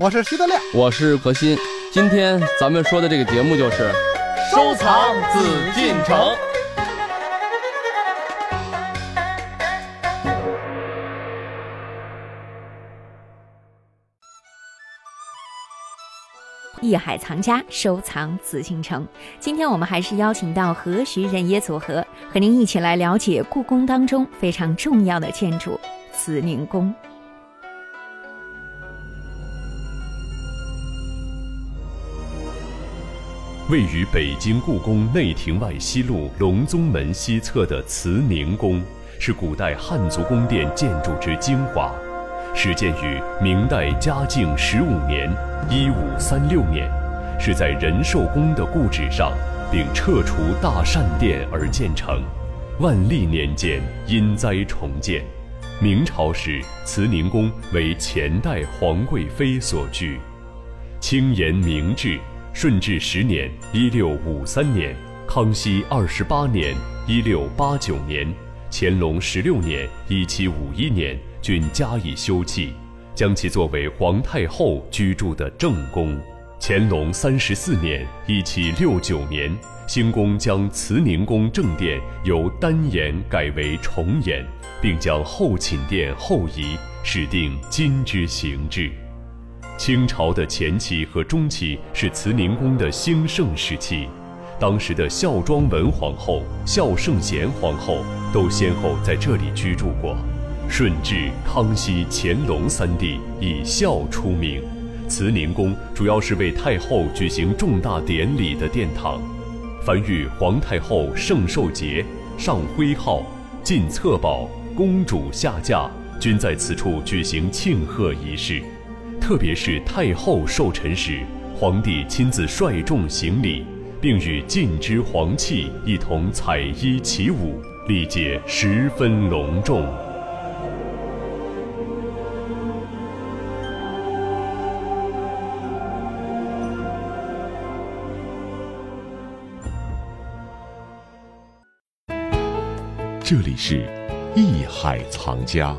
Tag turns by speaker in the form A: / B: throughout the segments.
A: 我是徐德亮，
B: 我是何鑫。今天咱们说的这个节目就是
C: 收藏紫禁城。
D: 艺海藏家收藏紫禁城。今天我们还是邀请到何徐人也组合，和您一起来了解故宫当中非常重要的建筑——慈宁宫。
E: 位于北京故宫内廷外西路隆宗门西侧的慈宁宫，是古代汉族宫殿建筑之精华，始建于明代嘉靖十五年（一五三六年），是在仁寿宫的故址上，并撤除大善殿而建成。万历年间因灾重建。明朝时，慈宁宫为前代皇贵妃所居，清严明制。顺治十年（一六五三年），康熙二十八年（一六八九年），乾隆十六年（一七五一年）均加以修葺，将其作为皇太后居住的正宫。乾隆三十四年（一七六九年），兴宫将慈宁宫正殿由单檐改为重檐，并将后寝殿后移，始定金之形制。清朝的前期和中期是慈宁宫的兴盛时期，当时的孝庄文皇后、孝圣贤皇后都先后在这里居住过。顺治、康熙、乾隆三帝以孝出名，慈宁宫主要是为太后举行重大典礼的殿堂，凡遇皇太后圣寿节、上徽号、进册宝、公主下嫁，均在此处举行庆贺仪式。特别是太后寿辰时，皇帝亲自率众行礼，并与晋之皇戚一同彩衣起舞，礼节十分隆重。这里是艺海藏家。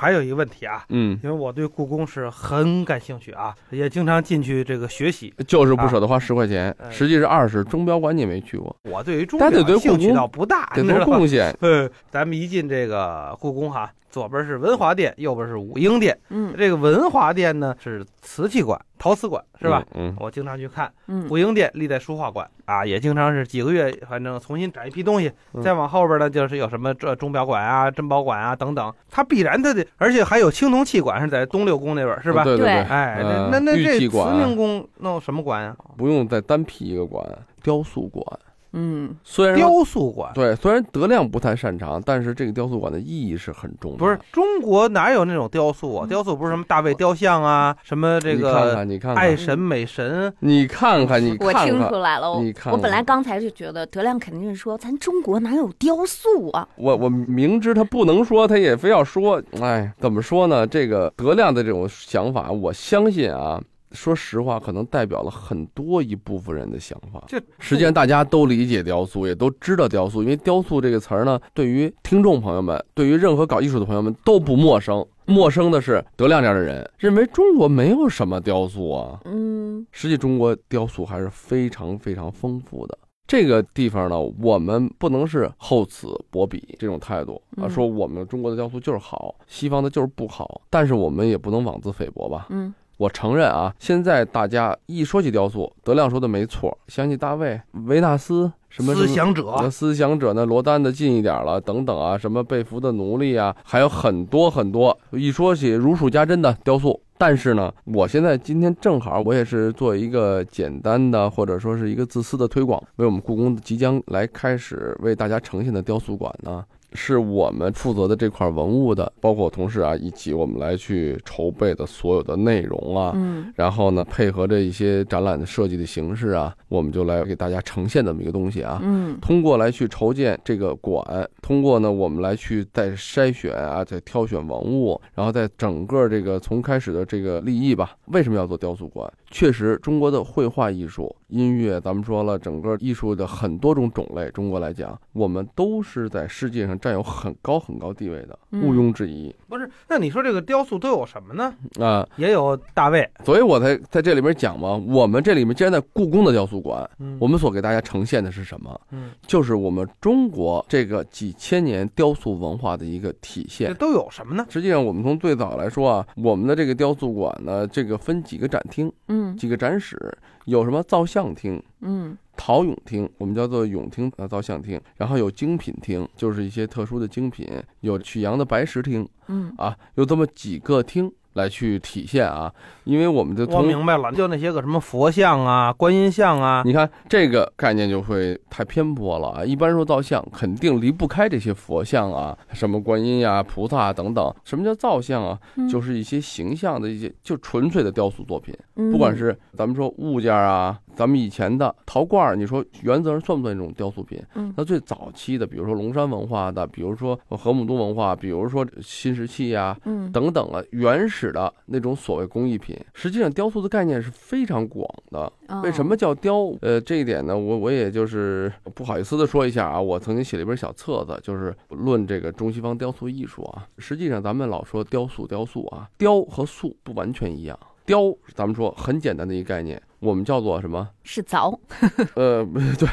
A: 还有一个问题啊，
B: 嗯，
A: 因为我对故宫是很感兴趣啊，也经常进去这个学习，
B: 就是不舍得花十块钱，实际是二十。钟表馆你没去过，
A: 我对于钟表兴趣倒不大，
B: 得多贡献。
A: 嗯，咱们一进这个故宫哈。左边是文华殿，右边是武英殿。
D: 嗯，
A: 这个文华殿呢是瓷器馆、陶瓷馆，是吧？
B: 嗯，
A: 我经常去看。
D: 嗯，
A: 武英殿历代书画馆啊，也经常是几个月，反正重新展一批东西。再往后边呢，就是有什么这钟表馆啊、珍宝馆啊等等。它必然它得，而且还有青铜器馆是在东六宫那边，是吧？
B: 对对对。
A: 哎，那那这慈宁宫弄什么馆啊？
B: 不用再单辟一个馆，雕塑馆。
D: 嗯，
B: 虽然
A: 雕塑馆
B: 对，虽然德亮不太擅长，但是这个雕塑馆的意义是很重的。
A: 不是中国哪有那种雕塑啊？雕塑不是什么大卫雕像啊，什么这个？
B: 你看看，你看看，
A: 爱神美神，
B: 你看看，你
D: 我听出来了。
B: 你看，
D: 我本来刚才就觉得德亮肯定是说咱中国哪有雕塑啊？
B: 我我明知他不能说，他也非要说。哎，怎么说呢？这个德亮的这种想法，我相信啊。说实话，可能代表了很多一部分人的想法。
A: 这
B: 实际上大家都理解雕塑，也都知道雕塑，因为雕塑这个词儿呢，对于听众朋友们，对于任何搞艺术的朋友们都不陌生。陌生的是德亮这样的人认为中国没有什么雕塑啊。
D: 嗯，
B: 实际中国雕塑还是非常非常丰富的。这个地方呢，我们不能是厚此薄彼这种态度啊，说我们中国的雕塑就是好，西方的就是不好。但是我们也不能妄自菲薄吧？
D: 嗯。
B: 我承认啊，现在大家一说起雕塑，德亮说的没错，想起大卫、维纳斯什么
A: 思想者，
B: 思想者呢，罗丹的近一点了，等等啊，什么被俘的奴隶啊，还有很多很多。一说起如数家珍的雕塑，但是呢，我现在今天正好，我也是做一个简单的或者说是一个自私的推广，为我们故宫即将来开始为大家呈现的雕塑馆呢。是我们负责的这块文物的，包括同事啊，以及我们来去筹备的所有的内容啊，
D: 嗯，
B: 然后呢，配合着一些展览的设计的形式啊，我们就来给大家呈现这么一个东西啊，
D: 嗯，
B: 通过来去筹建这个馆，通过呢，我们来去再筛选啊，再挑选文物，然后在整个这个从开始的这个立意吧，为什么要做雕塑馆？确实，中国的绘画艺术、音乐，咱们说了，整个艺术的很多种种类，中国来讲，我们都是在世界上占有很高很高地位的，
D: 嗯
B: 毋庸置疑
A: 不是？那你说这个雕塑都有什么呢？
B: 啊。
A: 也有大卫，
B: 所以我才在这里面讲嘛，我们这里面既然在故宫的雕塑馆，
A: 嗯
B: 我们所给大家呈现的是什么？
A: 嗯，
B: 就是我们中国这个几千年雕塑文化的一个体
A: 这
B: 现。
A: 都有什么呢？
B: 实际上，我们从最早来说啊，我们的这个雕塑馆呢，这个分几个展厅、
D: 嗯
B: 几个展室，有什么造像厅、
D: 嗯。
B: 陶俑厅，我们叫做俑厅呃造像厅，然后有精品厅，就是一些特殊的精品，有曲阳的白石厅
D: 嗯。
B: 啊，有这么几个厅来去体现啊，因为我们的
A: 我明白了，就那些个什么佛像啊、观音像啊，
B: 你看这个概念就会太偏颇了啊！一般说造像，肯定离不开这些佛像啊，什么观音呀、菩萨啊等等。什么叫造像啊？
D: 嗯
B: 就是一些形象的一些，就纯粹的雕塑作品。
D: 嗯
B: 不管是咱们说物件啊，咱们以前的陶罐儿，你说原则上算不算一种雕塑品？
D: 嗯
B: 那最早期的，比如说龙山文化的，比如说河姆渡文化，比如说新石器呀、
D: 嗯
B: 等等啊，原始的那种所谓工艺品，实际上雕塑的概念是非常广的。
D: 哦
B: 为什么叫雕？呃，这一点呢，我我也就是不好意思的说一下啊，我曾经写了一本小册子，就是论这个中西方雕塑艺术啊。实际上，咱们老说雕塑，雕塑啊，雕和塑不完全一样。雕，咱们说很简单的一个概念，我们叫做什么？
D: 是凿，
B: 呃，对，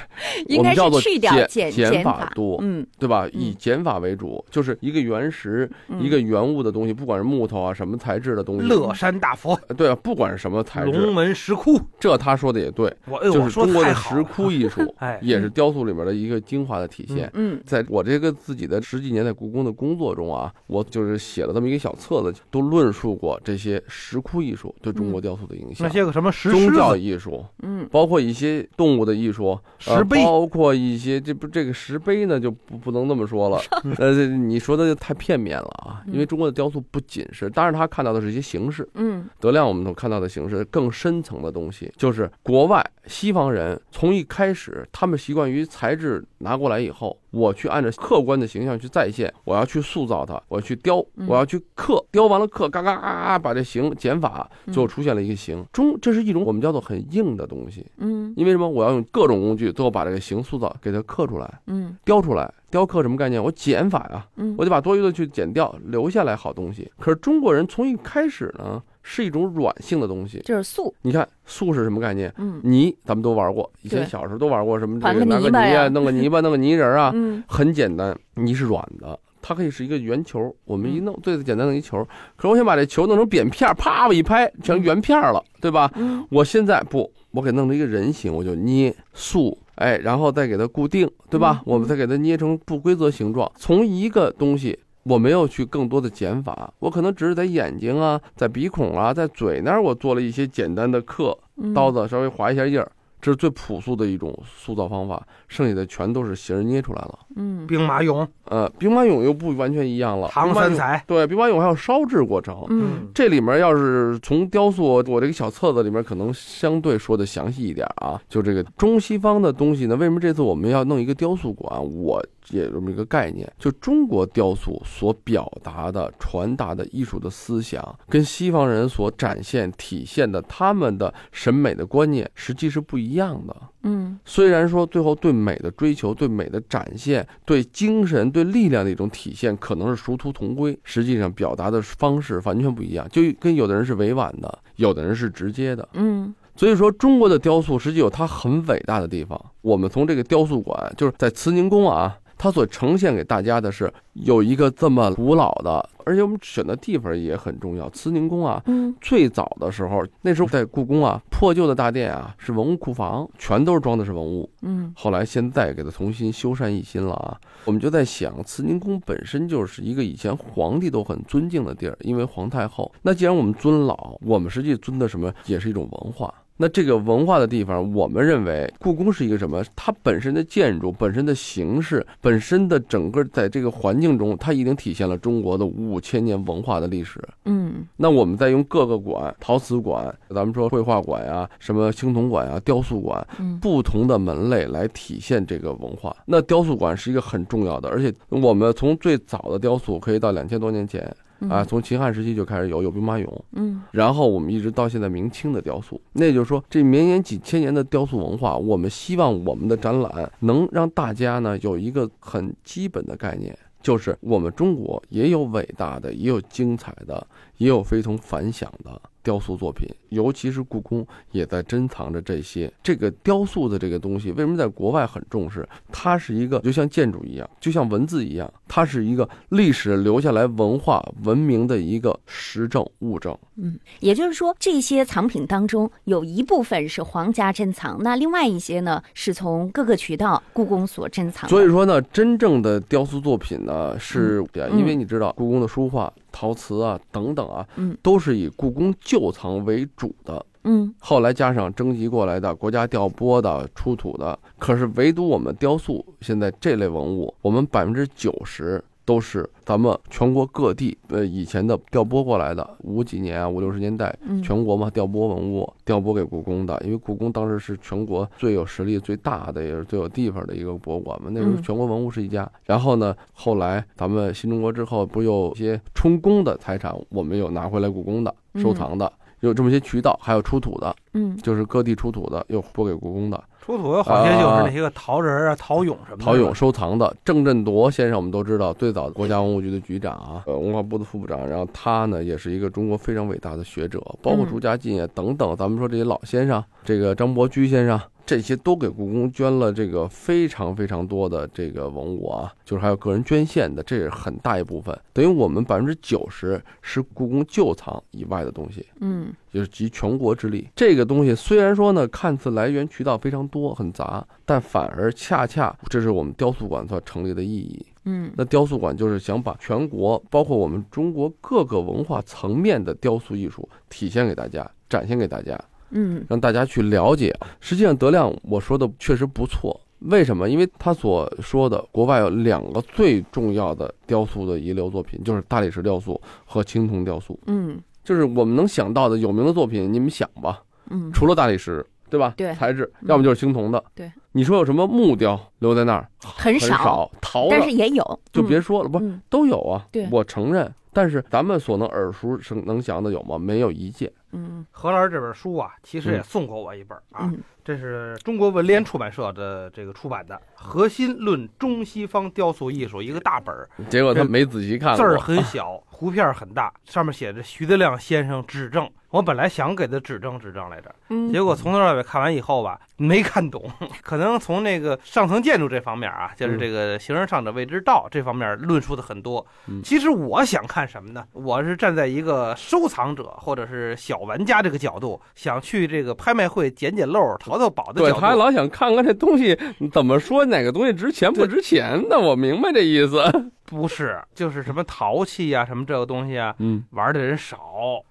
D: 应该
B: 我们叫做
D: 是去掉
B: 减
D: 减
B: 减
D: 法
B: 多，
D: 嗯
B: 对吧？
D: 嗯
B: 以减法为主，就是一个原石、
D: 嗯
B: 一个原物的东西，不管是木头啊，什么材质的东西，
A: 乐山大佛、
B: 呃对啊，不管是什么材质
A: 龙
B: 质，
A: 门石窟，
B: 这他说的也对，
A: 我哎呦，
B: 就是中国的石窟艺术
A: 哎，
B: 也是雕塑里面的一个精华的体现。
D: 嗯
B: 在我这个自己的十几年在故宫的工作中啊，我就是写了这么一个小册子，都论述过这些石窟艺术对中国雕塑的影响
A: 那。些个什么石狮
B: 宗教、艺术，
D: 嗯
B: 包括一些动物的艺术，呃
A: 石碑，
B: 包括一些这不这个石碑呢，就不不能那么说了。呃，这你说的就太片面了啊，因为中国的雕塑不仅是，当然他看到的是一些形式，
D: 嗯。
B: 德亮我们所看到的形式更深层的东西，就是国外西方人从一开始，他们习惯于材质拿过来以后，我去按照客观的形象去再现，我要去塑造它，我要去雕，
D: 嗯
B: 我要去刻，雕完了刻，嘎嘎嘎嘎，把这形减法，最后出现了一个形。中这是一种我们叫做很硬的东西，
D: 嗯
B: 因为什么？我要用各种工具，最后把这个形塑造，给它刻出来，
D: 嗯
B: 雕出来。雕刻什么概念？我减法呀，
D: 嗯
B: 我得把多余的去减掉，留下来好东西。可是中国人从一开始呢，是一种软性的东西。
D: 就是素，
B: 你看塑是什么概念？
D: 嗯
B: 泥咱们都玩过，以前小时候都玩过什么这
D: 个
B: 个拿个泥
D: 呀
B: 啊，弄个泥巴，弄个泥人啊，
D: 嗯
B: 很简单。泥是软的，它可以是一个圆球，我们一
D: 嗯
B: 弄最简单的一球。可是我想把这球弄成扁片儿，啪我一拍成圆片儿了，对吧？
D: 嗯
B: 我现在不，我给弄成一个人形，我就捏塑，哎，然后再给它固定，对吧？
D: 嗯
B: 我们再给它捏成不规则形状，从一个东西。我没有去更多的减法，我可能只是在眼睛啊，在鼻孔啊，在嘴那儿，我做了一些简单的刻，
D: 嗯
B: 刀子稍微划一下印儿，这是最朴素的一种塑造方法，剩下的全都是形儿捏出来了。
D: 嗯。
A: 兵马俑、
B: 呃，兵马俑又不完全一样了，
A: 唐三彩，
B: 对，兵马俑还有烧制过程，
D: 嗯。
B: 这里面要是从雕塑，我这个小册子里面可能相对说的详细一点啊。就这个中西方的东西呢，为什么这次我们要弄一个雕塑馆？我也有这么一个概念，就中国雕塑所表达的、传达的艺术的思想，跟西方人所展现、体现的他们的审美的观念，实际是不一样的。
D: 嗯。
B: 虽然说最后对美的追求、对美的展现、对精神、对力量的一种体现，可能是殊途同归，实际上表达的方式完全不一样。就跟有的人是委婉的，有的人是直接的。
D: 嗯
B: 所以说，中国的雕塑实际有它很伟大的地方。我们从这个雕塑馆，就是在慈宁宫啊，它所呈现给大家的是有一个这么古老的，而且我们选的地方也很重要。慈宁宫啊，
D: 嗯
B: 最早的时候，那时候在故宫啊，破旧的大殿啊是文物库房，全都是装的是文物。
D: 嗯
B: 后来现在给它重新修缮一新了啊，我们就在想，慈宁宫本身就是一个以前皇帝都很尊敬的地儿，因为皇太后。那既然我们尊老，我们实际尊的什么，也是一种文化。那这个文化的地方，我们认为故宫是一个什么？它本身的建筑、本身的形式、本身的整个在这个环境中，它已经体现了中国的五千年文化的历史。
D: 嗯
B: 那我们再用各个馆，陶瓷馆，咱们说绘画馆呀、什么青铜馆呀、雕塑馆，
D: 嗯
B: 不同的门类来体现这个文化。那雕塑馆是一个很重要的，而且我们从最早的雕塑可以到两千多年前，啊，从秦汉时期就开始有有兵马俑，
D: 嗯。
B: 然后我们一直到现在明清的雕塑，那也就是说，这绵延几千年的雕塑文化，我们希望我们的展览能让大家呢有一个很基本的概念，就是我们中国也有伟大的，也有精彩的，也有非同凡响的雕塑作品，尤其是故宫也在珍藏着这些。这个雕塑的这个东西，为什么在国外很重视？它是一个就像建筑一样，就像文字一样，它是一个历史留下来文化文明的一个实证物证。
D: 嗯，也就是说，这些藏品当中有一部分是皇家珍藏，那另外一些呢是从各个渠道故宫所珍藏。
B: 所以说呢，真正的雕塑作品呢，是
D: 嗯
B: 因为你知道，故宫的书画、陶瓷啊等等啊，
D: 嗯
B: 都是以故宫旧藏为主的。
D: 嗯
B: 后来加上征集过来的、国家调拨的、出土的，可是唯独我们雕塑现在这类文物，我们百分之九十都是咱们全国各地呃以前的调拨过来的，五几年啊五六十年代
D: 嗯，
B: 全国嘛调拨文物调拨给故宫的，因为故宫当时是全国最有实力、最大的，也是最有地方的一个博物馆嘛。那时候
D: 嗯
B: 全国文物是一家。然后呢，后来咱们新中国之后，不有一些充公的财产，我们有拿回来故宫的收藏的，有这么些渠道，还有出土的，
D: 嗯
B: 就是各地出土的又拨给故宫的。
A: 出土有好些就是那些个陶人啊、陶俑什么的。
B: 陶俑收藏的郑振铎先生，我们都知道，最早国家文物局的局长啊，呃，文化部的副部长，然后他呢也是一个中国非常伟大的学者，包括
D: 嗯
B: 朱家进啊等等，咱们说这些老先生，这个张伯驹先生，这些都给故宫捐了这个非常非常多的这个文物啊，就是还有个人捐献的，这是很大一部分，等于我们百分之九十是故宫旧藏以外的东西。
D: 嗯
B: 就是集全国之力。这个东西虽然说呢，看似来源渠道非常多、很杂，但反而恰恰这是我们雕塑馆所成立的意义。
D: 嗯
B: 那雕塑馆就是想把全国，包括我们中国各个文化层面的雕塑艺术体现给大家，展现给大家，
D: 嗯
B: 让大家去了解。实际上，德亮我说的确实不错。为什么？因为他所说的国外有两个最重要的雕塑的遗留作品，就是大理石雕塑和青铜雕塑。
D: 嗯
B: 就是我们能想到的有名的作品，你们想吧。
D: 嗯
B: 除了大理石，对吧？
D: 对
B: 材质，
D: 嗯
B: 要么就是青铜的。
D: 对，
B: 你说有什么木雕留在那儿？很
D: 很少，
B: 少，陶的
D: 但是也有，
B: 就别说了，不
D: 嗯
B: 都有啊？
D: 对
B: 我承认。但是咱们所能耳熟能详的有吗？没有一件。
D: 嗯。
A: 何老师这本书啊，其实也
B: 嗯。
A: 送过我一本啊，
D: 嗯
A: 这是中国文联出版社的这个出版的《核心论中西方雕塑艺术》一个大本儿，
B: 结果他没仔细看
A: 字儿。很小，图片很大，上面写着徐德亮先生指正。我本来想给他指正指正来着，
D: 嗯，
A: 结果从头到尾看完以后吧，没看懂。可能从那个上层建筑这方面啊，就是这个形而上者谓之道这方面论述的很多
B: 嗯。
A: 其实我想看什么呢？我是站在一个收藏者或者是小玩家这个角度，想去这个拍卖会捡捡漏、淘淘宝的
B: 对，
A: 角度。
B: 他还老想看看这东西怎么说，哪个东西值钱不值钱的。我明白这意思。
A: 不是，就是什么陶器呀、什么这个东西啊，
B: 嗯，
A: 玩的人少。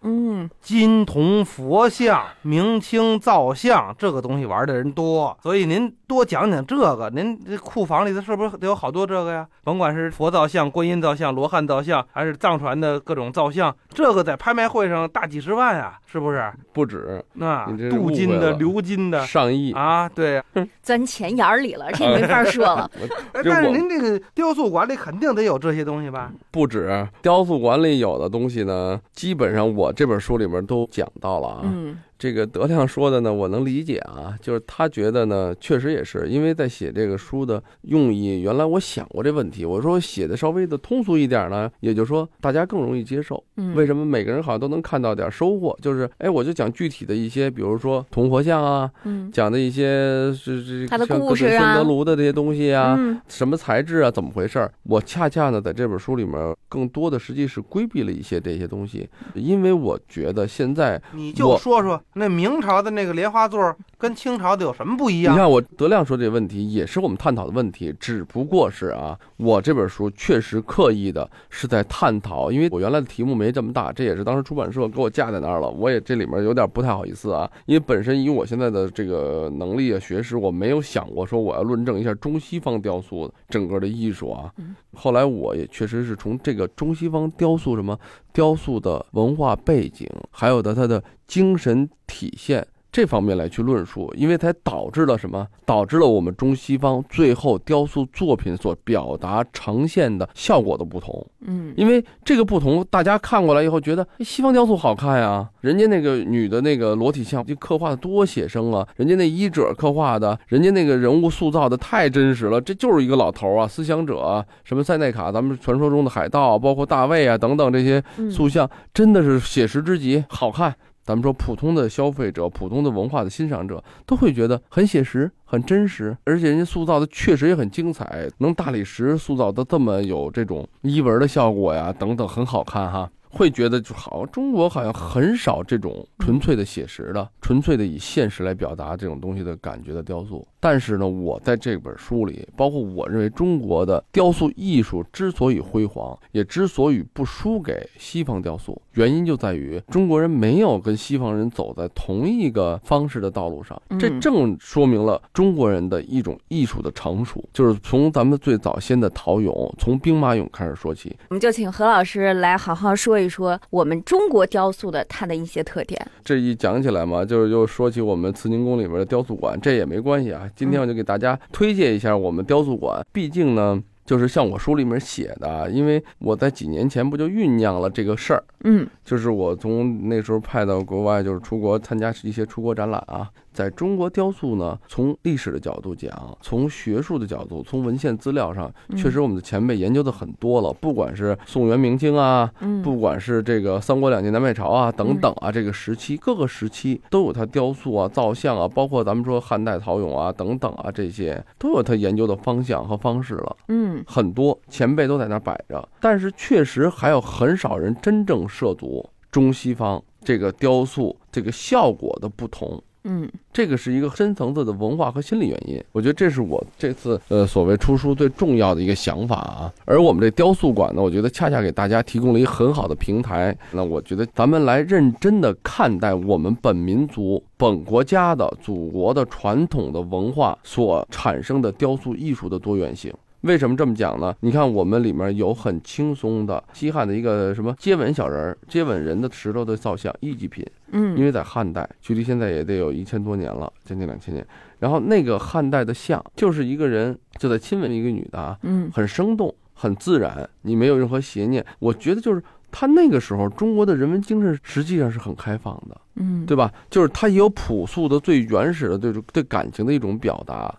D: 嗯
A: 金铜佛像、明清造像这个东西玩的人多，所以您多讲讲这个。您这库房里头是不是得有好多这个呀？甭管是佛造像、观音造像、罗汉造像，还是藏传的各种造像，这个在拍卖会上大几十万啊，是不是？
B: 不止
A: 那镀金的、鎏金的
B: 上亿。
A: 啊，对。
D: 钻钱眼儿里了，这没法说了。
A: 哎但是您这个雕塑馆里肯定得有这些东西吧？
B: 不止雕塑馆里有的东西呢，基本上我这本书里面都讲到了啊。
D: 嗯
B: 这个德亮说的呢，我能理解啊，就是他觉得呢，确实也是因为在写这个书的用意，原来我想过这问题，我说写的稍微的通俗一点呢，也就是说大家更容易接受。
D: 嗯，
B: 为什么每个人好像都能看到点收获？就是哎，我就讲具体的一些，比如说铜佛像啊，
D: 嗯
B: 讲的一些是这
D: 他的
B: 像
D: 故事啊
B: 各种圣德炉的这些东西啊，
D: 嗯
B: 什么材质啊，怎么回事儿？我恰恰呢，在这本书里面，更多的实际是规避了一些这些东西，因为我觉得现在
A: 你就说说那明朝的那个莲花座跟清朝的有什么不一样？
B: 你看我德亮说这个问题，也是我们探讨的问题，只不过是啊，我这本书确实刻意的是在探讨，因为我原来的题目没这么大，这也是当时出版社给我架在那儿了，我也这里面有点不太好意思啊，因为本身以我现在的这个能力啊、学识，我没有想过说我要论证一下中西方雕塑整个的艺术啊
D: 嗯。
B: 后来我也确实是从这个中西方雕塑什么雕塑的文化背景，还有的它的精神体现。这方面来去论述，因为才导致了什么？导致了我们中西方最后雕塑作品所表达呈现的效果的不同。
D: 嗯
B: 因为这个不同，大家看过来以后觉得哎西方雕塑好看呀，人家那个女的那个裸体像就刻画的多写生啊，人家那医者刻画的，人家那个人物塑造的太真实了，这就是一个老头啊，思想者啊，什么塞内卡，咱们传说中的海盗，包括大卫啊等等这些
D: 嗯
B: 塑像，真的是写实之极，好看。咱们说普通的消费者、普通的文化的欣赏者都会觉得很写实、很真实，而且人家塑造的确实也很精彩，能大理石塑造的这么有这种衣纹的效果呀，等等，很好看哈。会觉得就好，中国好像很少这种纯粹的写实的、纯粹的以现实来表达这种东西的感觉的雕塑。但是呢，我在这本书里，包括我认为中国的雕塑艺术之所以辉煌，也之所以不输给西方雕塑，原因就在于中国人没有跟西方人走在同一个方式的道路上。这
D: 嗯
B: 正说明了中国人的一种艺术的成熟，就是从咱们最早先的陶俑，从兵马俑开始说起，
D: 我们就请何老师来好好说一说我们中国雕塑的它的一些特点。
B: 这一讲起来嘛，就是又说起我们慈宁宫里边的雕塑馆，这也没关系啊。今天我就给大家推荐一下我们雕塑馆，毕竟呢。就是像我书里面写的啊，因为我在几年前不就酝酿了这个事儿，
D: 嗯
B: 就是我从那时候派到国外，就是出国参加一些出国展览啊。在中国雕塑呢，从历史的角度讲，从学术的角度，从文献资料上，
D: 嗯
B: 确实我们的前辈研究的很多了，不管是宋元明清啊，
D: 嗯
B: 不管是这个三国两晋南北朝啊等等啊，这个时期各个时期都有它雕塑啊、造像啊，包括咱们说汉代陶俑啊等等啊，这些都有它研究的方向和方式了。
D: 嗯
B: 很多前辈都在那儿摆着，但是确实还有很少人真正涉足中西方这个雕塑这个效果的不同。
D: 嗯
B: 这个是一个深层次的文化和心理原因，我觉得这是我这次呃所谓出书最重要的一个想法啊。而我们这雕塑馆呢，我觉得恰恰给大家提供了一个很好的平台。那我觉得咱们来认真的看待我们本民族、本国家的祖国的传统的文化所产生的雕塑艺术的多元性。为什么这么讲呢？你看，我们里面有很轻松的西汉的一个什么接吻小人儿、接吻人的石头的造像，一级品。因
D: 嗯
B: 为在汉代，距离现在也得有一千多年了，将近两千年。然后那个汉代的像，就是一个人就在亲吻一个女的啊，
D: 嗯
B: 很生动，很自然，你没有任何邪念。我觉得就是他那个时候中国的人文精神实际上是很开放的，
D: 嗯
B: 对吧？就是他也有朴素的、最原始的对对感情的一种表达。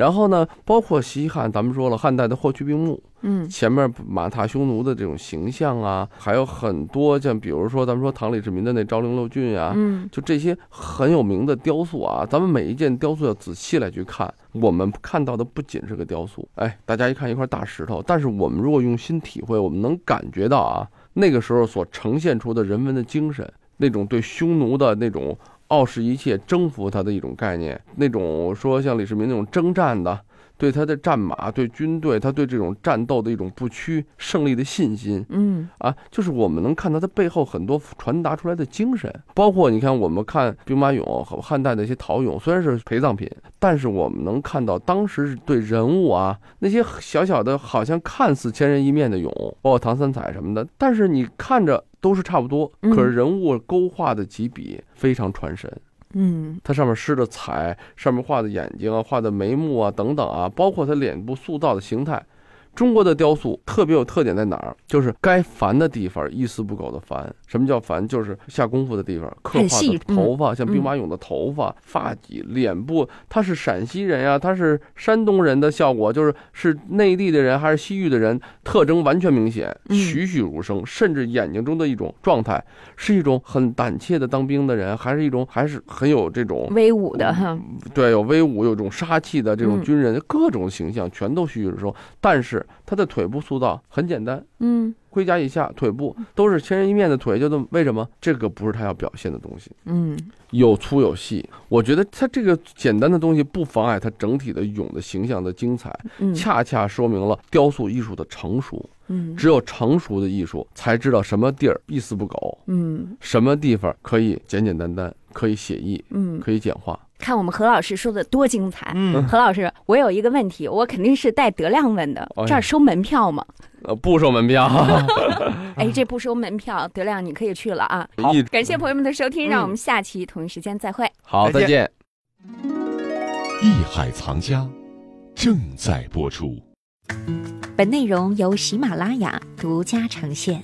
B: 然后呢，包括西汉，咱们说了，汉代的霍去病墓，
D: 嗯
B: 前面马踏匈奴的这种形象啊，还有很多像比如说咱们说唐李世民的那昭陵六骏啊，
D: 嗯
B: 就这些很有名的雕塑啊，咱们每一件雕塑要仔细来去看。我们看到的不仅是个雕塑，哎，大家一看一块大石头，但是我们如果用心体会，我们能感觉到啊，那个时候所呈现出的人文的精神，那种对匈奴的那种傲视一切、征服他的一种概念，那种说像李世民那种征战的。对他的战马、对军队，他对这种战斗的一种不屈、胜利的信心，
D: 嗯
B: 啊，就是我们能看到他背后很多传达出来的精神，包括你看我们看兵马俑和汉代的一些陶俑，虽然是陪葬品，但是我们能看到当时对人物啊那些小小的，好像看似千人一面的俑，包括唐三彩什么的，但是你看着都是差不多，
D: 嗯
B: 可是人物勾画的几笔非常传神。
D: 嗯
B: 它上面施的彩，上面画的眼睛啊，画的眉目啊等等啊，包括它脸部塑造的形态。中国的雕塑特别有特点在哪儿？就是该繁的地方一丝不苟的繁。什么叫繁？就是下功夫的地方，刻画的头发，像
D: 嗯
B: 兵马俑的头发、发髻、脸部，他是陕西人呀、他是山东人的效果，就是是内地的人还是西域的人，特征完全明显，
D: 嗯
B: 栩栩如生，甚至眼睛中的一种状态，是一种很胆怯的当兵的人，还是一种还是很有这种
D: 威武的哈，
B: 对，有威武、有种杀气的这种
D: 嗯
B: 军人，各种形象全都栩栩如生。但是他的腿部塑造很简单，
D: 嗯
B: 盔甲以下腿部都是千人一面的腿，就这么为什么？这个不是他要表现的东西，
D: 嗯
B: 有粗有细。我觉得他这个简单的东西不妨碍他整体的俑的形象的精彩，
D: 嗯
B: 恰恰说明了雕塑艺术的成熟。
D: 嗯
B: 只有成熟的艺术，才知道什么地儿一丝不苟，
D: 嗯
B: 什么地方可以简简单单，可以写意，
D: 嗯
B: 可以简化。
D: 看我们何老师说的多精彩。
A: 嗯，
D: 何老师，我有一个问题，我肯定是带德亮问的这儿收门票吗？
B: 呃，不收门票，
D: 哎，这不收门票，德亮你可以去了啊。
A: 好
D: 感谢朋友们的收听，
A: 嗯
D: 让我们下期同一时间再会。
B: 好，
A: 再
B: 再见。
E: 艺海藏家正在播出。
D: 本内容由喜马拉雅独家呈现。